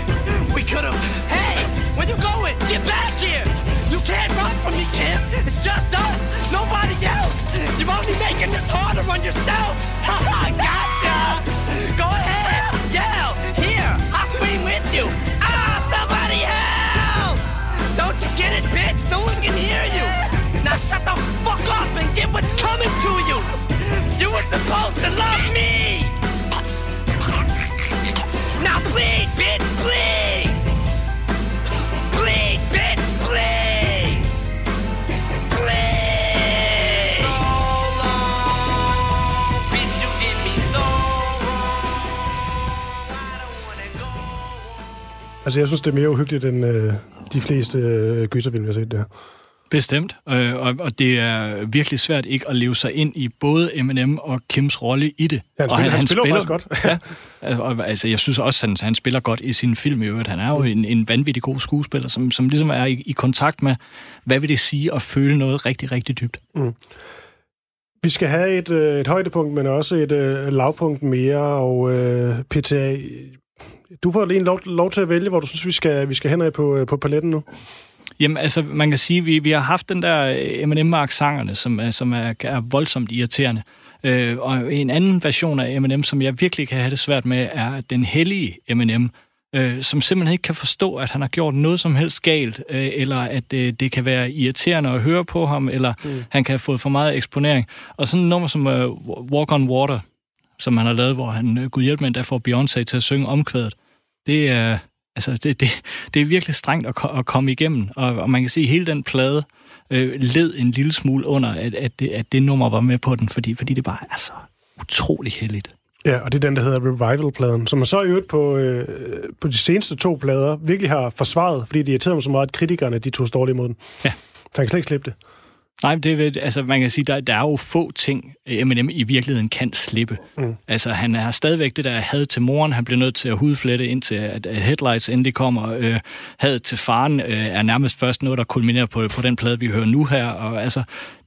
We could have. Hey, where you going? Get back here! You can't run from me, Kim. It's just us, nobody else. You're only making this harder on yourself. Ha ha, gotcha. Go ahead, yell. Here, I'll scream with you. Ah, somebody help! Don't you get it, bitch? No one can hear you. Now shut the fuck up and get what's coming to you. You were supposed to love me. Bleed, bitch, bleed. Bleed, bitch, bleed. Bleed. So long, bitch, you did me so wrong. I don't wanna go on. Altså, jeg synes, det er mere uhyggeligt end øh, de fleste øh, gyserfilm, jeg har set der. Bestemt, øh, og, og det er virkelig svært ikke at leve sig ind i både Eminem og Kims rolle i det. Ja, han og spiller- han spiller faktisk godt. ja, og, altså, jeg synes også, at han, han spiller godt i sin film i øvrigt. Han er jo en, en vanvittig god skuespiller, som, som ligesom er i, i kontakt med, hvad vil det sige at føle noget rigtig, rigtig dybt. Vi skal have et, øh, et højdepunkt, men også et øh, lavpunkt mere, og øh, PTA, du får lige lov, lov til at vælge, hvor du synes, vi skal, vi skal hen på, øh, på paletten nu. Jamen, altså, man kan sige, at vi, vi har haft den der M&M-aksangerne, som, er, som er, er voldsomt irriterende. Øh, og en anden version af M&M, som jeg virkelig kan have det svært med, er den hellige M&M, øh, som simpelthen ikke kan forstå, at han har gjort noget som helst galt, øh, eller at øh, det kan være irriterende at høre på ham, eller mm. han kan have fået for meget eksponering. Og sådan et nummer som øh, Walk on Water, som han har lavet, hvor han, øh, gud hjælp med, endda får Beyoncé til at synge omkvædet, det er, altså, det, det, det er virkelig strengt at, at komme igennem, og, og man kan se, at hele den plade øh, led en lille smule under, at, at, det, at det nummer var med på den, fordi, fordi det bare er så utrolig heldigt. Ja, og det er den, der hedder Revival-pladen, som man så i øvrigt på, øh, på de seneste to plader virkelig har forsvaret, fordi det irriterede mig så meget, at kritikerne de tog dårligt imod den. Ja. Så han kan slet ikke slippe det. Nej, det er, altså man kan sige, der, der er jo få ting, Eminem i virkeligheden kan slippe. Mm. Altså han har stadigvæk det der had til moren, han bliver nødt til at hudflette indtil at, at Headlights endelig kommer. Øh, had til faren øh, er nærmest først noget, der kulminerer på, på den plade, vi hører nu her. Og altså,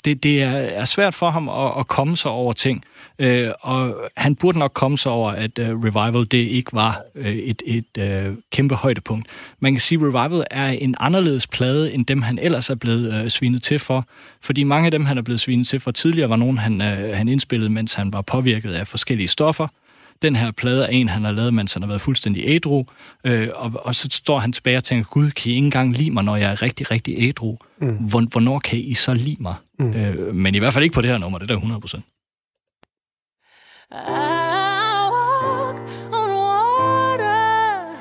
det, det er, er svært for ham at, at komme sig over ting. Øh, og han burde nok komme sig over, at uh, Revival det ikke var uh, et, et uh, kæmpe højdepunkt. Man kan sige, at Revival er en anderledes plade, end dem han ellers er blevet uh, svinet til for. Fordi mange af dem, han er blevet svinet til for tidligere, var nogen, han, uh, han indspillede, mens han var påvirket af forskellige stoffer. Den her plade er en, han har lavet, mens han har været fuldstændig ædru. Øh, og, og så står han tilbage og tænker, Gud, kan I ikke engang lide mig, når jeg er rigtig, rigtig ædru? Mm. Hvor, hvornår kan I så lide mig? Mm. Øh, men i hvert fald ikke på det her nummer, det er der 100 procent. I walk on water,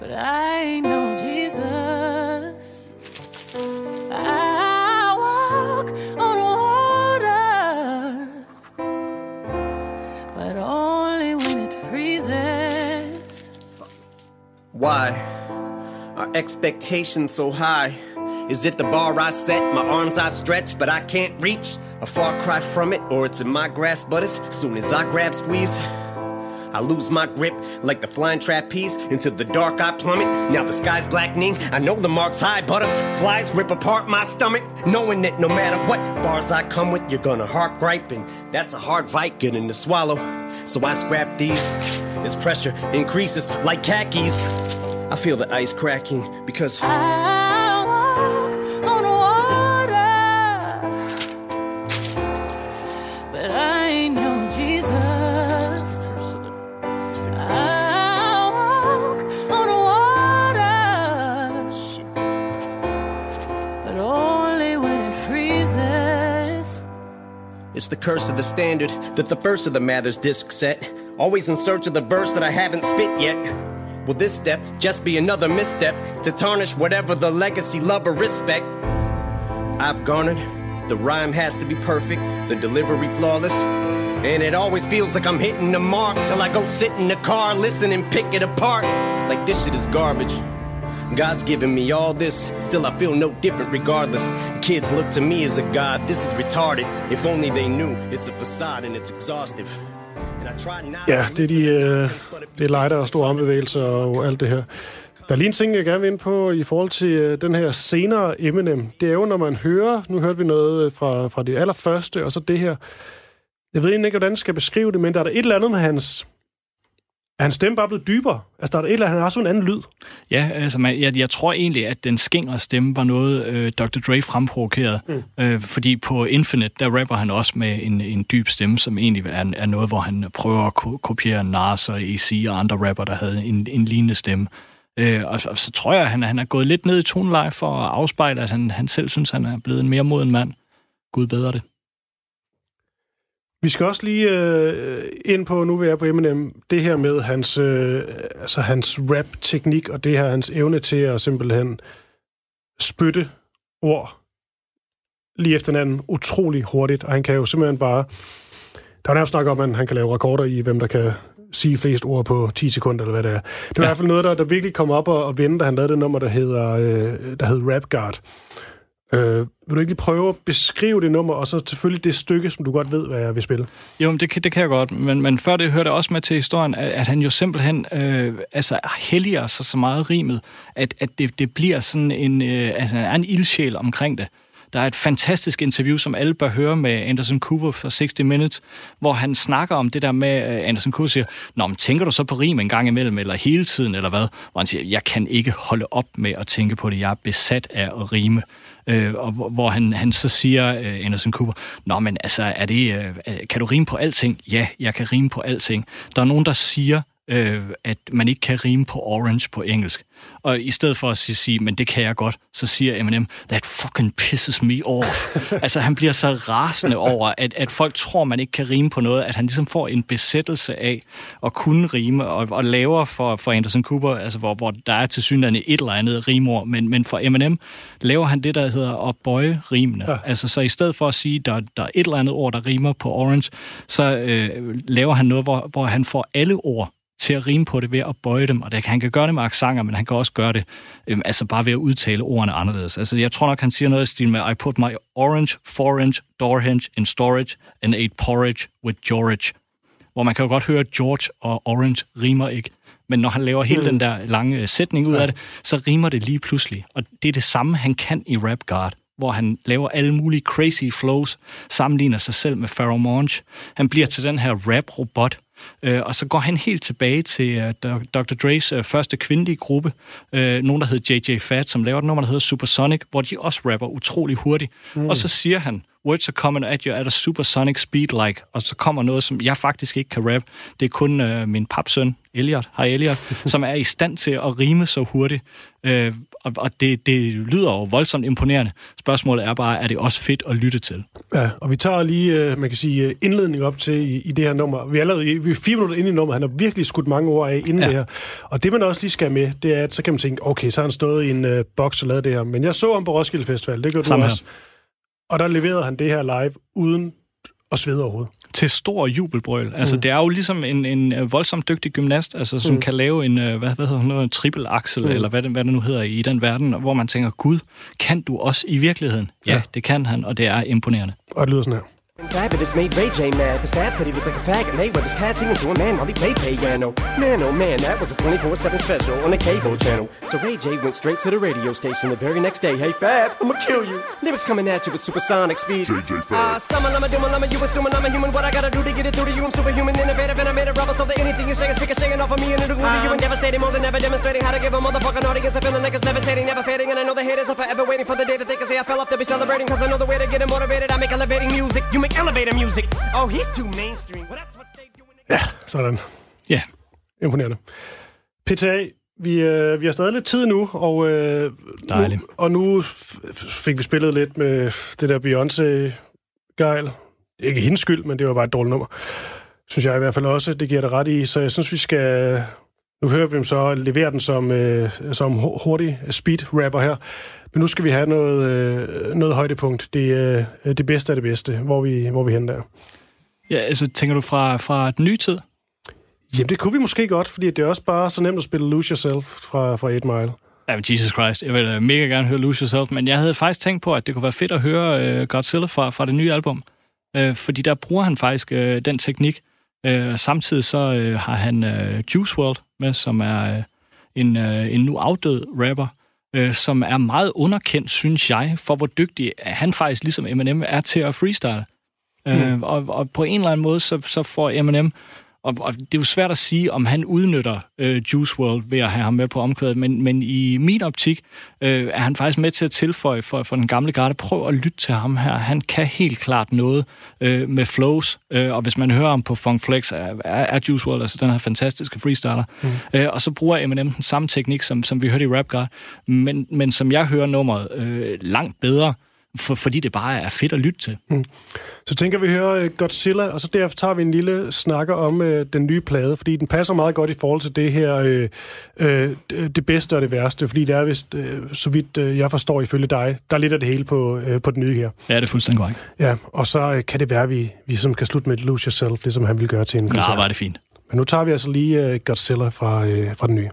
but I no Jesus. I walk on but only when it freezes. Why are expectations so high? Is it the bar I set, my arms I stretch, but I can't reach? A far cry from it, or it's in my grasp, but as soon as I grab squeeze, I lose my grip like the flying trapeze. Into the dark I plummet. Now the sky's blackening. I know the mark's high. Butterflies rip apart my stomach. Knowing that no matter what bars I come with, you're gonna heart gripe. And that's a hard fight getting to swallow. So I scrap these. As pressure increases like khakis. I feel the ice cracking because I the curse of the standard that the first of the Mathers disc set. Always in search of the verse that I haven't spit yet. Will this step just be another misstep to tarnish whatever the legacy, love, or respect I've garnered? The rhyme has to be perfect, the delivery flawless. And it always feels like I'm hitting the mark till I go sit in the car, listen and pick it apart. Like this shit is garbage. God's given me all this, still I feel no different regardless. Kids look to me as a god, this is retarded. If only they knew it's a facade and it's exhaustive. And I try not Ja, det er, de, øh, det er lighter og store armbevægelser og alt det her. Der er lige en ting, jeg gerne vil ind på i forhold til øh, den her senere Eminem. Det er jo, når man hører, nu hørte vi noget øh, fra, fra det allerførste, og så det her. Jeg ved egentlig ikke, hvordan jeg skal beskrive det, men der er der et eller andet med hans... Er hans stemme bare blevet dybere? Altså, der er et eller andet, han har sådan en anden lyd. Ja, altså man, jeg, jeg tror egentlig, at den skingre stemme var noget, øh, Dr. Dre fremprovokerede. Mm. Øh, fordi på Infinite, der rapper han også med en, en dyb stemme, som egentlig er, er noget, hvor han prøver at ko- kopiere Nas og AC og andre rapper, der havde en, en lignende stemme. Øh, og, og så tror jeg, at han, han er gået lidt ned i toneleje for at afspejle, at han, han selv synes, han er blevet en mere moden mand. Gud bedre det. Vi skal også lige øh, ind på, nu vil jeg på Eminem, det her med hans, øh, altså hans rap-teknik, og det her hans evne til at simpelthen spytte ord lige efter hinanden utrolig hurtigt, og han kan jo simpelthen bare... Der er nærmest snak om, at han kan lave rekorder i, hvem der kan sige flest ord på 10 sekunder, eller hvad det er. Det var ja. i hvert fald noget, der, der virkelig kom op og, og vende, da han lavede det nummer, der hedder, øh, der hed Rap Guard. Øh, vil du ikke lige prøve at beskrive det nummer, og så selvfølgelig det stykke, som du godt ved, hvad jeg vil spille? Jo, men det, kan- det kan jeg godt, men, men før det hørte jeg også med til historien, at, at han jo simpelthen øh, altså, helliger sig så meget rimet, at, at det, det bliver sådan en, øh, altså, en ildsjæl omkring det. Der er et fantastisk interview, som alle bør høre med Anderson Cooper fra 60 Minutes, hvor han snakker om det der med, at Anderson Cooper siger, Nå, men tænker du så på rim en gang imellem, eller hele tiden, eller hvad? Hvor han siger, jeg kan ikke holde op med at tænke på det, jeg er besat af at rime. Øh, og hvor, han, han så siger, øh, Anderson Cooper, Nå, men altså, er det, øh, kan du rime på alting? Ja, jeg kan rime på alting. Der er nogen, der siger, øh, at man ikke kan rime på orange på engelsk. Og i stedet for at sige, sige, men det kan jeg godt, så siger Eminem, that fucking pisses me off. altså, han bliver så rasende over, at, at folk tror, man ikke kan rime på noget, at han ligesom får en besættelse af at kunne rime, og, og laver for, for Anderson Cooper, altså hvor, hvor der er til synligheden et eller andet rimord, men, men for Eminem laver han det, der hedder at bøje rimene. Ja. Altså, så i stedet for at sige, der, der er et eller andet ord, der rimer på orange, så øh, laver han noget, hvor, hvor han får alle ord til at rime på det ved at bøje dem, og det, han kan gøre det med aksanger, men han kan også gøre det øh, altså bare ved at udtale ordene anderledes. Altså, jeg tror nok, han siger noget i stil med, I put my orange, forange, door hinge in storage and ate porridge with George. Hvor man kan jo godt høre, at George og orange rimer ikke. Men når han laver hele den der lange øh, sætning ud af det, så rimer det lige pludselig. Og det er det samme, han kan i Rap God hvor han laver alle mulige crazy flows, sammenligner sig selv med Pharoah Monch. Han bliver til den her rap-robot, øh, og så går han helt tilbage til uh, Dr. Dre's uh, første kvindelige gruppe, uh, nogen der hedder JJ Fat, som laver et nummer, der hedder Supersonic, hvor de også rapper utrolig hurtigt. Mm. Og så siger han, words are coming at you at a supersonic speed like, og så kommer noget, som jeg faktisk ikke kan rap. Det er kun uh, min papsøn, Elliot, hej Elliot, som er i stand til at rime så hurtigt. Uh, og og det, det lyder jo voldsomt imponerende. Spørgsmålet er bare, er det også fedt at lytte til? Ja, og vi tager lige, øh, man kan sige, øh, indledning op til i, i det her nummer. Vi er allerede vi er fire minutter inde i nummeret. Han har virkelig skudt mange ord af inden ja. det her. Og det, man også lige skal med, det er, at så kan man tænke, okay, så har han stået i en uh, boks og lavet det her. Men jeg så ham på Roskilde Festival, det gør du også. Og der leverede han det her live uden at svede overhovedet til stor jubelbrøl. Altså, mm. det er jo ligesom en, en øh, voldsomt dygtig gymnast, altså, som mm. kan lave en, øh, hvad, hvad hedder noget, en triple axel, mm. eller hvad det, hvad det nu hedder i den verden, hvor man tænker, Gud, kan du også i virkeligheden? Ja, ja det kan han, og det er imponerende. Og det lyder sådan her. Fabulous made Ray J mad. His dad said he looked like a faggot. Mayweather's patsing into a man while he played piano. Man, oh man, that was a 24-7 special on the cable channel. So Ray J went straight to the radio station the very next day. Hey Fab, I'ma kill you. Lyrics coming at you with supersonic speed. JJ Fab. Ah, uh, summon, I'm a doom, I'm a you assuming I'm a human. What I gotta do to get it through to you? I'm superhuman, innovative, and I made a rubber so that anything you say is ricocheting off of me and it'll glue to you and devastating more than ever demonstrating how to give a motherfucking audience a feeling like it's levitating, never fading. And I know the haters are forever waiting for the day that they can say I fell off to be celebrating. Cause I know the way to get them motivated. I make elevating music. You make elevator music. Oh, he's too mainstream. Well, that's what they do. Ja, sådan. Ja. Imponerende. PTA, vi, øh, vi har stadig lidt tid nu, og, øh, Dejligt. nu, og nu fik vi spillet lidt med det der Beyoncé-gejl. Ikke hendes skyld, men det var bare et dårligt nummer. Synes jeg i hvert fald også, det giver det ret i. Så jeg synes, vi skal... Nu hører vi dem så levere den som, øh, som hurtig speed-rapper her. Men nu skal vi have noget, øh, noget højdepunkt. Det, øh, det bedste af det bedste. Hvor vi, hvor vi hen der. Ja, altså tænker du fra, fra den nye tid? Jamen, det kunne vi måske godt, fordi det er også bare så nemt at spille Lose Yourself fra, fra 8 Mile. Ja, men Jesus Christ, jeg vil uh, mega gerne høre Lose Yourself, men jeg havde faktisk tænkt på, at det kunne være fedt at høre uh, Godzilla fra, fra det nye album. Uh, fordi der bruger han faktisk uh, den teknik. Uh, samtidig så uh, har han uh, Juice WRLD med, som er uh, en, uh, en nu afdød rapper, øh, som er meget underkendt, synes jeg, for hvor dygtig han faktisk, ligesom Eminem, er til at freestyle. Mm. Øh, og, og på en eller anden måde, så, så får Eminem og, og det er jo svært at sige, om han udnytter øh, Juice World ved at have ham med på omkvædet, men, men i min optik øh, er han faktisk med til at tilføje for, for den gamle garde. Prøv at lytte til ham her. Han kan helt klart noget øh, med flows, øh, og hvis man hører ham på Funk Flex, er, er Juice World altså den her fantastiske freestyler. Mm. Øh, og så bruger Eminem den samme teknik, som, som vi hørte i Rap God, men, men som jeg hører nummeret øh, langt bedre, for, fordi det bare er fedt at lytte til. Mm. Så tænker vi hører uh, Godzilla, og så derefter tager vi en lille snakker om uh, den nye plade, fordi den passer meget godt i forhold til det her, uh, uh, det bedste og det værste, fordi det er vist, uh, så vidt uh, jeg forstår ifølge dig, der er lidt af det hele på, uh, på den nye her. Ja, det er fuldstændig korrekt. Ja, og så uh, kan det være, at vi, vi som kan slutte med Lose Yourself, det som han vil gøre til en koncert. Ja, var det fint. Men nu tager vi altså lige uh, Godzilla fra, uh, fra den nye.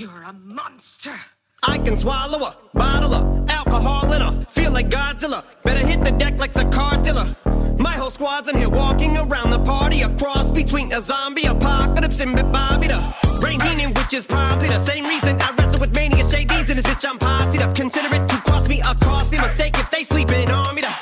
You're a monster. I can swallow a bottle of alcohol in a feel like Godzilla. Better hit the deck like the cartilla. My whole squad's in here walking around the party, a cross between a zombie apocalypse and Bobby the brain healing, which is probably the same reason I wrestle with mania shades in this bitch. I'm posse up. Consider it to cost me a costly mistake if they sleeping on me. The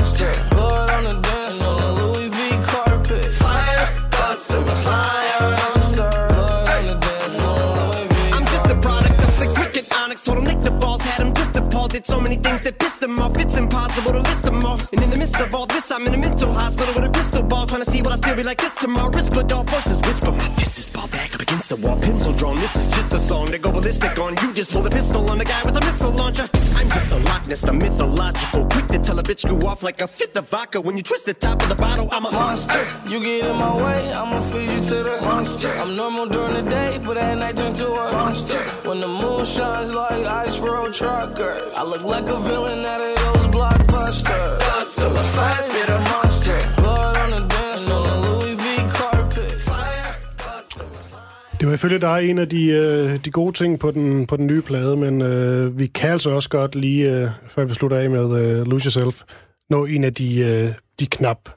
Did so many things that pissed them off. It's impossible to list them all. And in the midst of all this, I'm in a mental hospital with a crystal ball. trying to see what I still be like this tomorrow. Whisper, dog voices whisper. My fist is ball back up against the wall, pencil drawn. This is just a song to go ballistic on. You just pull the pistol on the guy with the missile launcher. I'm just a Loch Ness, the mythological. Quick to tell a bitch you off like a fifth of vodka. When you twist the top of the bottle, I'm a monster. You get in my way, I'ma feed you to the monster. I'm normal during the day, but at night turn to a monster. When the moon shines like ice road truckers, I look like a villain out of those blockbusters. Till the fire spit a monster. Blood on the dance floor, Louis V carpet. Det var ifølge dig en af de, øh, de gode ting på den, på den nye plade, men øh, vi kan altså også godt lige, øh, før vi slutter af med øh, Lose Yourself, nå en af de, øh, de knap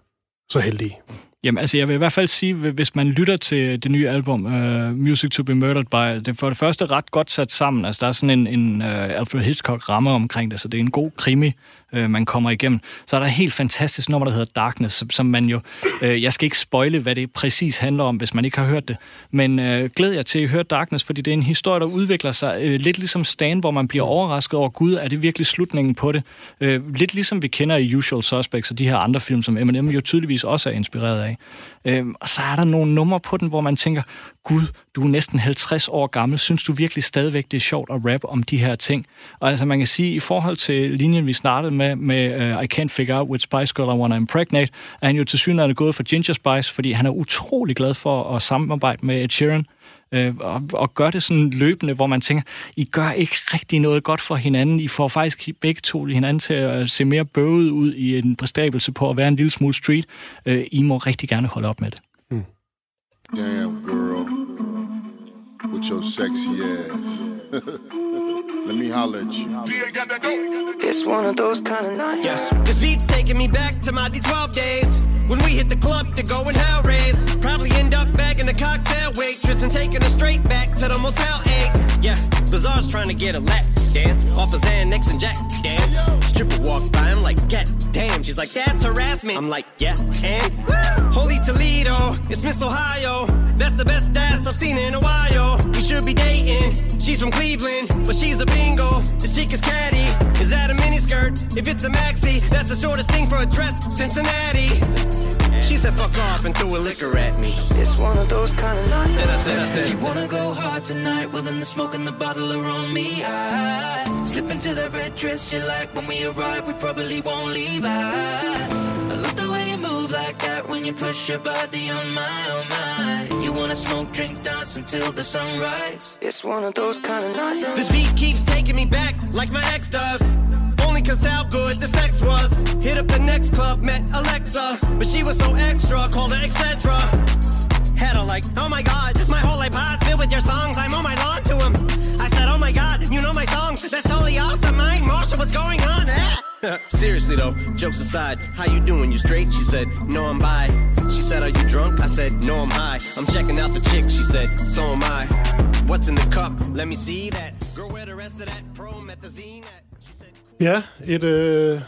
så heldige. Jamen, altså, jeg vil i hvert fald sige, hvis man lytter til det nye album, uh, Music to be Murdered By, det er for det første ret godt sat sammen. Altså, der er sådan en, en uh, Alfred Hitchcock-ramme omkring det, så det er en god krimi, øh, man kommer igennem. Så er der et helt fantastisk nummer, der hedder Darkness, som, som man jo... Øh, jeg skal ikke spoile, hvad det præcis handler om, hvis man ikke har hørt det, men øh, glæd jer til at høre Darkness, fordi det er en historie, der udvikler sig øh, lidt ligesom Stan, hvor man bliver overrasket over, gud, er det virkelig slutningen på det? Øh, lidt ligesom vi kender i Usual Suspects og de her andre film, som Eminem jo tydeligvis også er inspireret af. Øhm, og så er der nogle numre på den, hvor man tænker, gud, du er næsten 50 år gammel, synes du virkelig stadigvæk, det er sjovt at rap om de her ting? Og altså man kan sige, i forhold til linjen, vi startede med, med uh, I Can't Figure Out Which Spice Girl I Wanna Impregnate, er han jo til synligheden gået for Ginger Spice, fordi han er utrolig glad for at samarbejde med Ed Sheeran, øh, og, og gør det sådan løbende, hvor man tænker, I gør ikke rigtig noget godt for hinanden. I får faktisk begge to hinanden til at se mere bøvet ud i en præstabelse på at være en lille smule street. Øh, I må rigtig gerne holde op med det. Damn, girl. With your sexy ass. Let me holler at you. It's one of those kind of nights. Yes. This beat's taking me back to my D12 days. When we hit the club to go and hell raise. Probably end up bagging a cocktail waitress and taking her straight back to the Motel 8. Yeah, Bazaar's trying to get a lap dance off of Xanax and Jack. Damn. Stripper walk by, I'm like, get damn. She's like, that's harassment. I'm like, yeah, and Holy Toledo, it's Miss Ohio. That's the best ass I've seen in a while. We should be dating. She's from Cleveland, but she's a bingo. This chick is catty. Is that a miniskirt? If it's a maxi, that's the shortest thing for a dress. Cincinnati. She said, fuck off and threw a liquor at me. It's one of those kind of nights. Then I said, I If you wanna go hard tonight, well then the smoke and the bottle are on me. I slip into the red dress you like when we arrive, we probably won't leave. I, I love the way you move like that when you push your body on my, on my. You wanna smoke, drink, dance until the sunrise. It's one of those kind of nights. This beat keeps taking me back like my ex does. Only cause how good the sex was. Hit up the next club, met Alexa. But she was so extra, called her etc. Had her like, oh my god, my whole iPod's filled with your songs. I'm on my lawn to him. I said, oh my god, you know my songs. That's totally awesome. Mike Marshall, what's going on? Ah. Seriously though, jokes aside, how you doing? You straight? She said, no, I'm bi. She said, are you drunk? I said, no, I'm high. I'm checking out the chick. She said, so am I. What's in the cup? Let me see that. Girl, where the rest of that promethazine at? Ja, et, øh,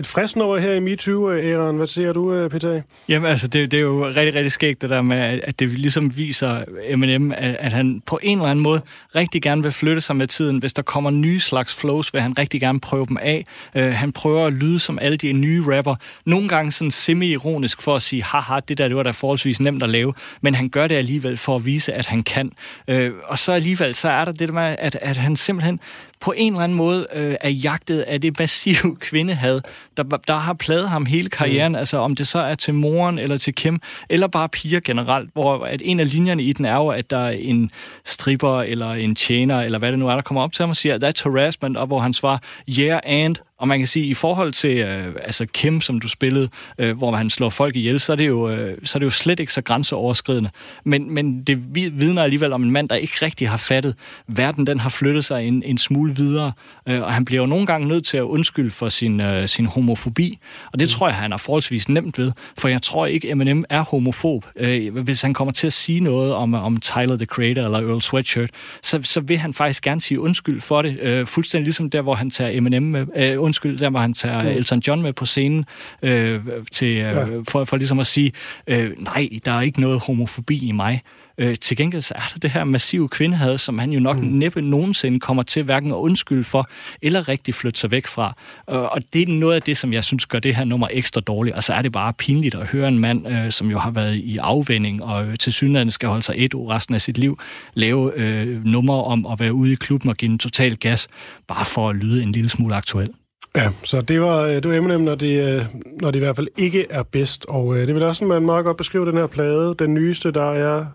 et frisk nummer her i MeToo-æraen. Øh, Hvad siger du, øh, Peter? Jamen altså, det, det er jo rigtig, rigtig skægt det der med, at at det ligesom viser Eminem, at, at han på en eller anden måde rigtig gerne vil flytte sig med tiden. Hvis der kommer nye slags flows, vil han rigtig gerne prøve dem af. Uh, han prøver at lyde som alle de nye rapper. Nogle gange sådan semi-ironisk for at sige, haha, det der det var da forholdsvis nemt at lave. Men han gør det alligevel for at vise, at han kan. Uh, og så alligevel, så er der det der med, at, at han simpelthen på en eller anden måde øh, er jagtet af det massive kvindehad, der, der har pladet ham hele karrieren, mm. altså om det så er til moren eller til Kim, eller bare piger generelt, hvor at en af linjerne i den er jo, at der er en stripper eller en tjener, eller hvad det nu er, der kommer op til ham og siger, that's harassment, og hvor han svarer, yeah and, og man kan sige, i forhold til øh, altså Kim, som du spillede, øh, hvor han slår folk ihjel, så er det jo, øh, så er det jo slet ikke så grænseoverskridende. Men, men det vidner alligevel om en mand, der ikke rigtig har fattet. Verden den har flyttet sig en, en smule videre, øh, og han bliver jo nogle gange nødt til at undskylde for sin, øh, sin homofobi. Og det tror jeg, han er forholdsvis nemt ved, for jeg tror ikke, Eminem er homofob. Øh, hvis han kommer til at sige noget om, om Tyler, the Creator eller Earl Sweatshirt, så, så vil han faktisk gerne sige undskyld for det. Øh, fuldstændig ligesom der, hvor han tager Eminem med, øh, undskyld, der hvor han tager Mm. Elton John med på scenen øh, til, øh, Ja. for, for ligesom at sige, øh, nej, der er ikke noget homofobi i mig. Øh, til gengæld så er der det her massive kvindehad, som han jo nok mm. næppe nogensinde kommer til hverken at undskylde for, eller rigtig flytte sig væk fra. Øh, og det er noget af det, som jeg synes gør det her nummer ekstra dårligt. Og så er det bare pinligt at høre en mand, øh, som jo har været i afvænding, og øh, til synligheden skal holde sig et år resten af sit liv, lave øh, numre om at være ude i klubben og give en total gas, bare for at lyde en lille smule aktuel. Ja, så det var, øh, det var Eminem, når det, øh, når det i hvert fald ikke er bedst. Og øh, det vil også man meget godt beskrive den her plade. Den nyeste, der er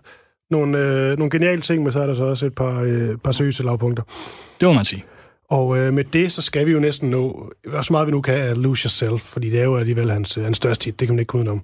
nogle, øh, nogle geniale ting, men så er der så også et par, øh, par seriøse lavpunkter. Det må man sige. Og øh, med det, så skal vi jo næsten nå, så meget vi nu kan, at Lose Yourself, fordi det er jo alligevel hans, hans største hit. Det kan man ikke komme udenom.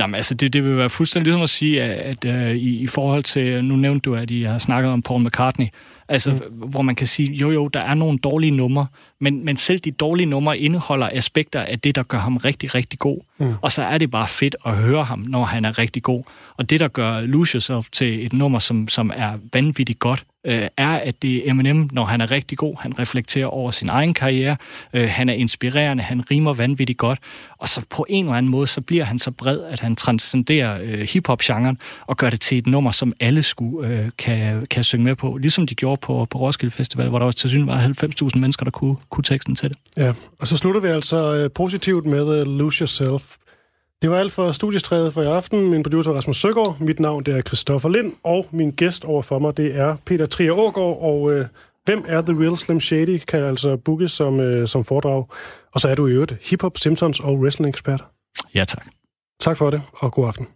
Jamen, altså, det, det vil være fuldstændig ligesom at sige, at, at uh, i, i forhold til, nu nævnte du, at I har snakket om Paul McCartney, altså, mm. hvor man kan sige, jo jo, der er nogle dårlige numre, men, men selv de dårlige numre indeholder aspekter af det, der gør ham rigtig, rigtig god. Mm. Og så er det bare fedt at høre ham, når han er rigtig god. Og det, der gør Lose Yourself til et nummer, som, som er vanvittigt godt, øh, er, at det er Eminem, når han er rigtig god. Han reflekterer over sin egen karriere. Øh, han er inspirerende. Han rimer vanvittigt godt. Og så på en eller anden måde, så bliver han så bred, at han transcenderer øh, hiphop-genren og gør det til et nummer, som alle skulle øh, kan, kan synge med på. Ligesom de gjorde på, på Roskilde Festival, hvor der til synligheden var 90.000 mennesker, der kunne, kunne teksten til det. Ja, og så slutter vi altså øh, positivt med uh, Lose Yourself. Det var alt for studiestrædet for i aften. Min producer er Rasmus Søgaard. Mit navn det er Christoffer Lind, og min gæst over for mig, det er Peter Trier Ågaard. Og øh, hvem er The Real Slim Shady, kan altså bookes som, øh, som foredrag. Og så er du i øvrigt hiphop, Simpsons og wrestling-ekspert. Ja, tak. Tak for det, og god aften.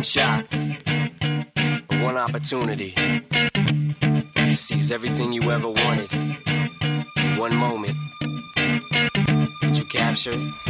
One shot, one opportunity to seize everything you ever wanted. In one moment, did you capture it?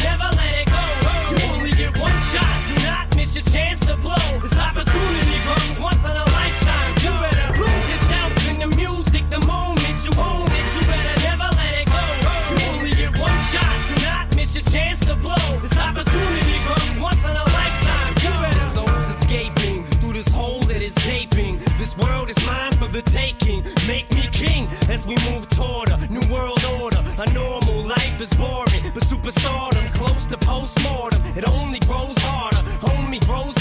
opportunity comes once in a lifetime. You better lose yourself in the music the moment you own it. You better never let it go. You only get one shot. Do not miss your chance to blow. This opportunity comes once in a lifetime. You better. Soul's escaping through this hole that is gaping. This world is mine for the taking. Make me king as we move toward a new world order. A normal life is boring, but superstardom's close to postmortem. It only grows harder. Homie grows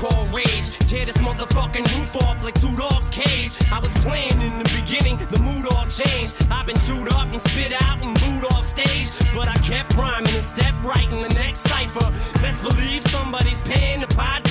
call rage. Tear this motherfucking roof off like two dogs' cage. I was playing in the beginning, the mood all changed. I've been chewed up and spit out and booed off stage. But I kept rhyming and stepped right in the next cipher. Best believe somebody's paying the Pied